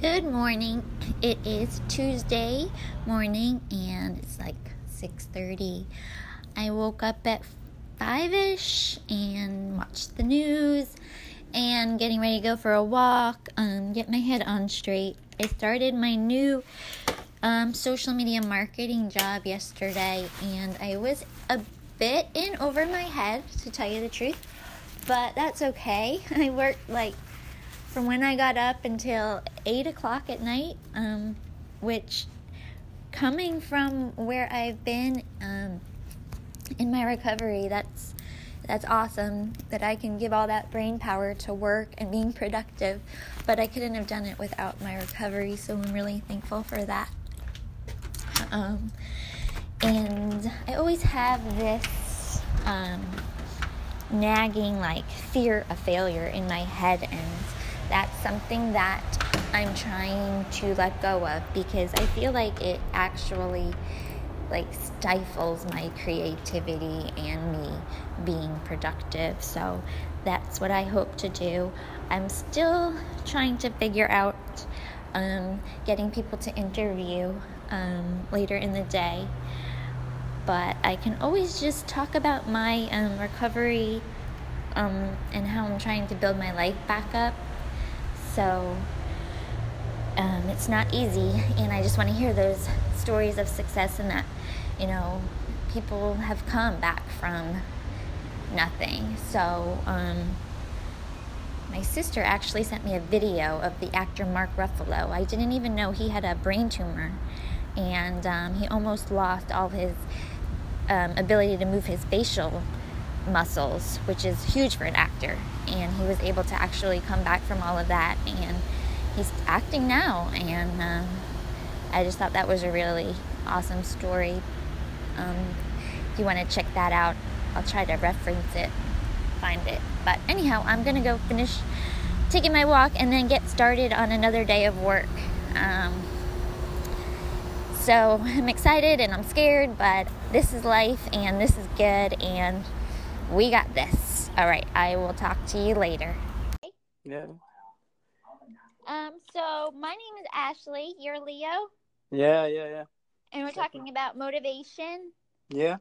Good morning. It is Tuesday morning and it's like 6:30. I woke up at 5ish and watched the news and getting ready to go for a walk, um, get my head on straight. I started my new um, social media marketing job yesterday and I was a bit in over my head to tell you the truth, but that's okay. I worked like from when I got up until 8 o'clock at night, um, which coming from where I've been um, in my recovery, that's that's awesome that I can give all that brain power to work and being productive, but I couldn't have done it without my recovery, so I'm really thankful for that. Um, and I always have this um, nagging like fear of failure in my head and that's something that I'm trying to let go of because I feel like it actually like stifles my creativity and me being productive. So that's what I hope to do. I'm still trying to figure out um, getting people to interview um, later in the day. But I can always just talk about my um, recovery um, and how I'm trying to build my life back up so um, it's not easy, and I just want to hear those stories of success and that, you know, people have come back from nothing. So, um, my sister actually sent me a video of the actor Mark Ruffalo. I didn't even know he had a brain tumor, and um, he almost lost all his um, ability to move his facial muscles, which is huge for an actor and he was able to actually come back from all of that and he's acting now and um, i just thought that was a really awesome story um, if you want to check that out i'll try to reference it find it but anyhow i'm gonna go finish taking my walk and then get started on another day of work um, so i'm excited and i'm scared but this is life and this is good and we got this. All right, I will talk to you later. Yeah. Um. So my name is Ashley. You're Leo. Yeah, yeah, yeah. And we're talking about motivation. Yeah.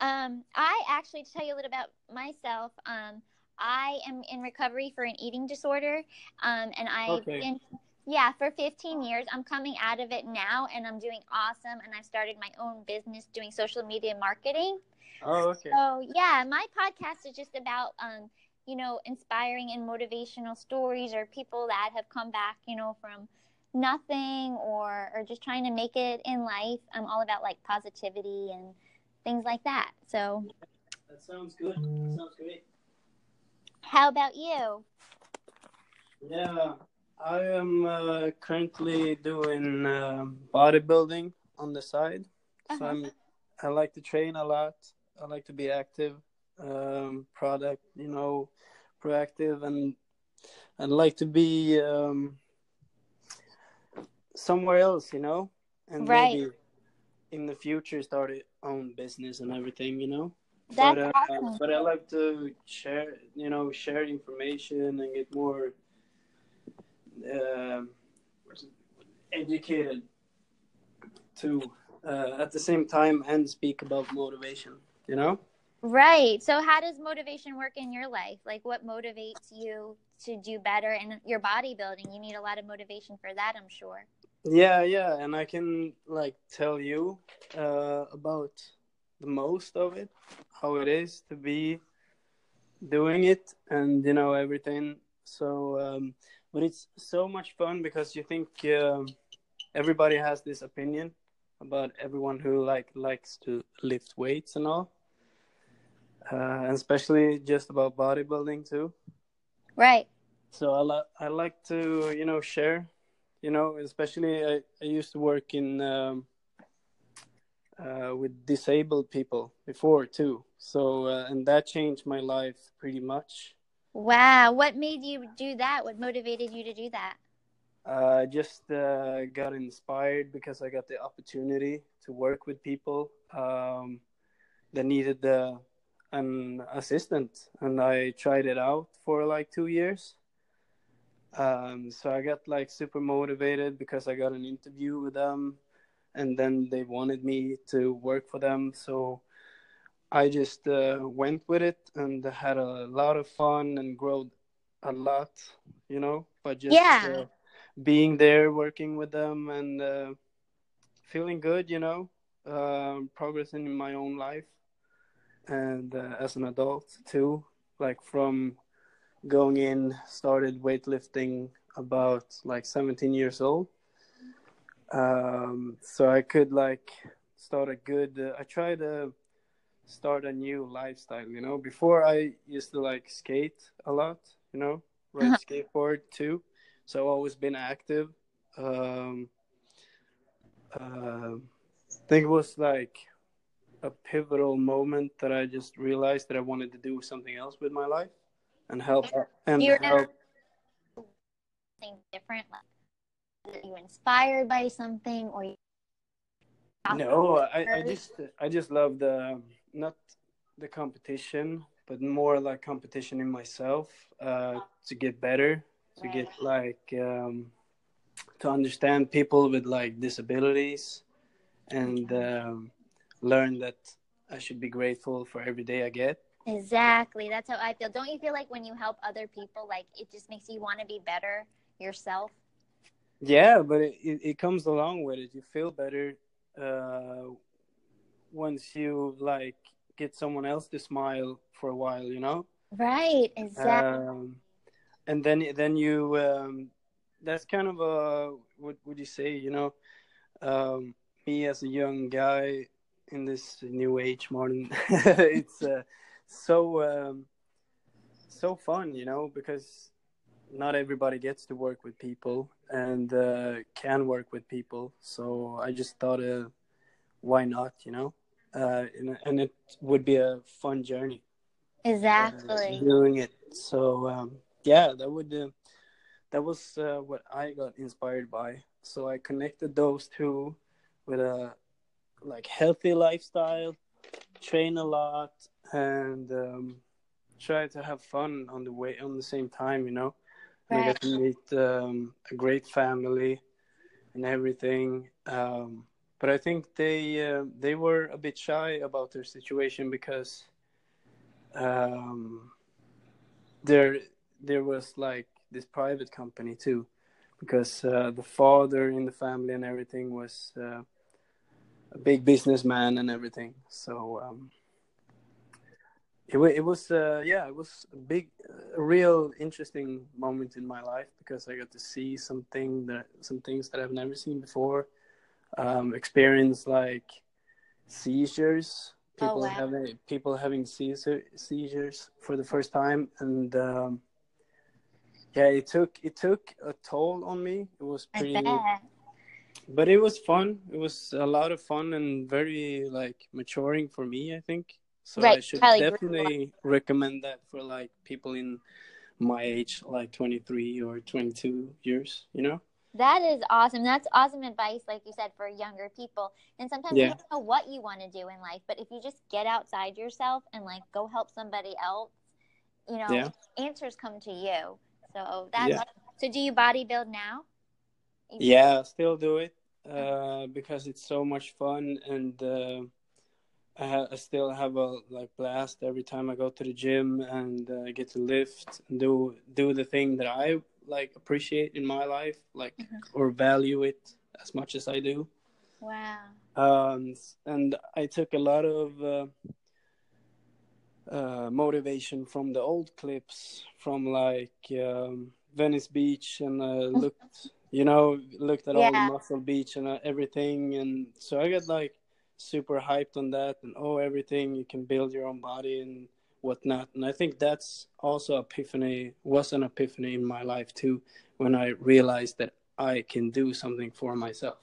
Um. I actually to tell you a little about myself. Um. I am in recovery for an eating disorder. Um. And I've Okay. been. Yeah, for 15 years. I'm coming out of it now and I'm doing awesome. And I've started my own business doing social media marketing. Oh, okay. So yeah, my podcast is just about um, you know, inspiring and motivational stories or people that have come back, you know, from nothing or or just trying to make it in life. I'm all about like positivity and things like that. So That sounds good. That sounds great. how about you? Yeah, I am uh, currently doing uh, bodybuilding on the side. So Uh-huh. I'm, I like to train a lot. I like to be active, um, product, you know, proactive, and I'd like to be um, somewhere else, you know, and Right. maybe in the future start a own business and everything, you know. That's but, uh, awesome. but I like to share, you know, share information and get more um educated too uh, at the same time and speak about motivation. You know? Right. So how does motivation work in your life? Like what motivates you to do better in your bodybuilding? You need a lot of motivation for that, I'm sure. Yeah, yeah, and I can like tell you uh, about the most of it, how it is to be doing it, and you know everything. So, um, but it's so much fun because you think um everybody has this opinion about everyone who like likes to lift weights and all, uh, and especially just about bodybuilding too. Right. So I li- I like to you know share, you know especially I, I used to work in um, uh, with disabled people before too. So uh, and that changed my life pretty much. Wow. What made you do that? What motivated you to do that? I just uh, got inspired because I got the opportunity to work with people um, that needed uh, an assistant, and I tried it out for like two years. Um, so I got like super motivated because I got an interview with them, and then they wanted me to work for them. So I just uh, went with it and had a lot of fun and growed a lot, you know, by just Yeah. uh, being there, working with them, and uh, feeling good, you know, um, progressing in my own life and uh, as an adult too. Like from going in, started weightlifting about like 17 years old. Um, so I could like start a good. Uh, I tried to start a new lifestyle. You know, before I used to like skate a lot. You know, ride Uh-huh. skateboard too. So I've always been active. Um, uh, I think it was like a pivotal moment that I just realized that I wanted to do something else with my life and help and You're help. Something different, like you inspired by something, or you No, I, I just I just love the not the competition, but more like competition in myself uh, to get better, to get like um, to understand people with like disabilities, and um, learn that I should be grateful for every day I get. Exactly. That's how I feel. Don't you feel like when you help other people, like it just makes you want to be better yourself? Yeah, but it, it, it comes along with it. You feel better uh, once you like get someone else to smile for a while, you know. Right. Exactly. Um, and then then you um, that's kind of a what would you say? You know, um, me as a young guy in this new age modern, it's uh, so um, so fun, you know, because not everybody gets to work with people and uh, can work with people. So I just thought, uh, why not? You know, uh, and, and it would be a fun journey uh, exactly. doing it. So um, yeah, that would uh, that was uh, what I got inspired by. So I connected those two with a like healthy lifestyle, train a lot, and um, try to have fun on the way on the same time. You know, and I Right. got to meet um, a great family and everything. Um, but I think they uh, they were a bit shy about their situation because um, there there was like this private company too, because uh, the father in the family and everything was uh, a big businessman and everything. So um, it it was uh, yeah it was a big a real interesting moment in my life because I got to see something that some things that I've never seen before, um, experience like seizures Oh, people wow. having people having seizure, seizures for the first time and um, yeah it took it took a toll on me it was pretty. But it was fun it was a lot of fun and very like maturing for me i think so i should probably definitely recommend that for like people in my age like 23 or 22 years you know That is awesome. That's awesome advice, like you said, for younger people. And sometimes you don't know what you want to do in life, but if you just get outside yourself and like go help somebody else, you know, Yeah. answers come to you. So that's Yeah. so. Do you bodybuild now? You- yeah still do it uh, because it's so much fun and uh, I, ha- I still have a like blast every time I go to the gym and uh, get to lift and do do the thing that I like appreciate in my life like Mhm. or value it as much as I do Wow. um, and I took a lot of uh, uh, motivation from the old clips from like um, Venice Beach and uh, looked, you know, looked at all Yeah. Muscle Beach and uh, everything, and so I got like super hyped on that and oh everything you can build your own body and whatnot. And i think that's also epiphany was an epiphany in my life too when i realized that i can do something for myself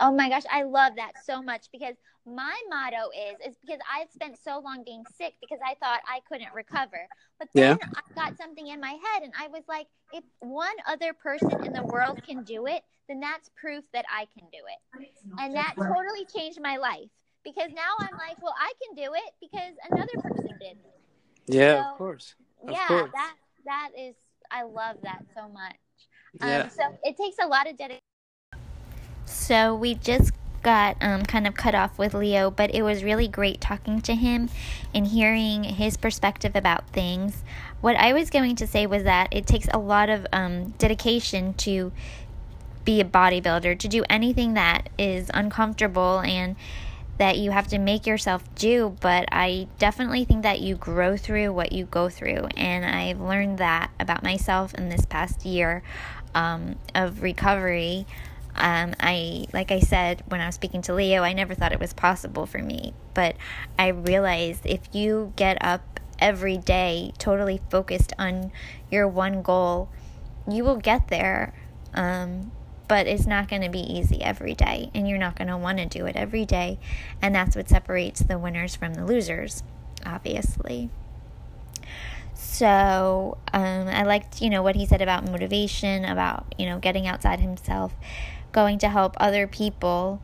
Oh my gosh, I love that so much because my motto is is because I've spent so long being sick because I thought I couldn't recover. But then I got something in my head and I was like, if one other person in the world can do it, then that's proof that I can do it. And that totally changed my life because now I'm like, well, I can do it because another person did. yeah So- of course Of yeah, course. that that is I love that so much. Yeah. Um, so it takes a lot of dedication. So we just got um, kind of cut off with Leo, but it was really great talking to him and hearing his perspective about things. What I was going to say was that it takes a lot of um, dedication to be a bodybuilder, to do anything that is uncomfortable and that you have to make yourself do, but I definitely think that you grow through what you go through. And I've learned that about myself in this past year um, of recovery. Um, I, like I said when I was speaking to Leo, I never thought it was possible for me. But I realized if you get up every day totally focused on your one goal, you will get there. Um, but it's not going to be easy every day, and you're not going to want to do it every day. And that's what separates the winners from the losers, obviously. So um, I liked, you know, what he said about motivation, about you know getting outside himself, going to help other people.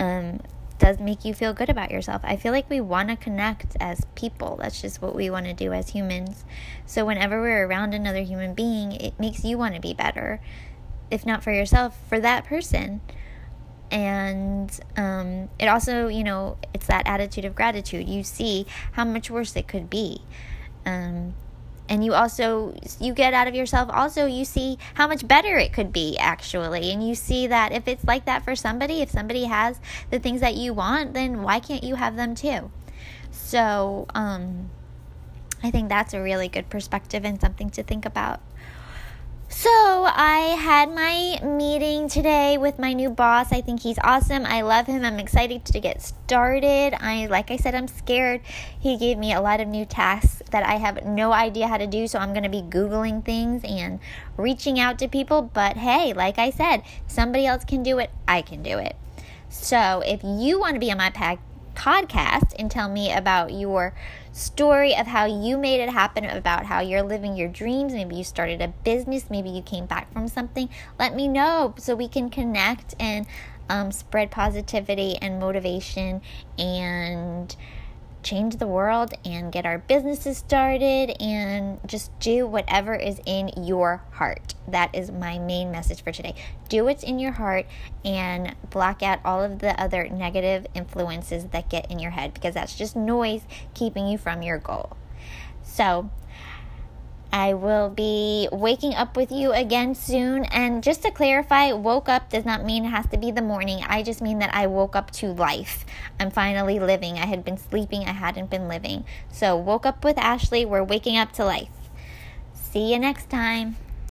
Um, does make you feel good about yourself. I feel like we want to connect as people. That's just what we want to do as humans. So whenever we're around another human being, it makes you want to be better if not for yourself, for that person. And um, it also, you know, it's that attitude of gratitude. You see how much worse it could be. Um, and you also you get out of yourself. Also you see how much better it could be actually. And you see that if it's like that for somebody if somebody has the things that you want then why can't you have them too? So um, i think that's a really good perspective and something to think about so, I had my meeting today with my new boss. I think he's awesome. I love him. I'm excited to get started. I like I said I'm scared. He gave me a lot of new tasks that I have no idea how to do, so I'm going to be googling things and reaching out to people, but hey, like I said, somebody else can do it, I can do it. So, if you want to be on my pack podcast and tell me about your story of how you made it happen, about how you're living your dreams. Maybe you started a business, maybe you came back from something. Let me know so we can connect and um, spread positivity and motivation and change the world and get our businesses started and just do whatever is in your heart. That is my main message for today. Do what's in your heart and block out all of the other negative influences that get in your head because that's just noise keeping you from your goal. So, I will be waking up with you again soon. And just to clarify, woke up does not mean it has to be the morning. I just mean that I woke up to life. I'm finally living. I had been sleeping, I hadn't been living. So, woke up with Ashley. We're waking up to life. See you next time.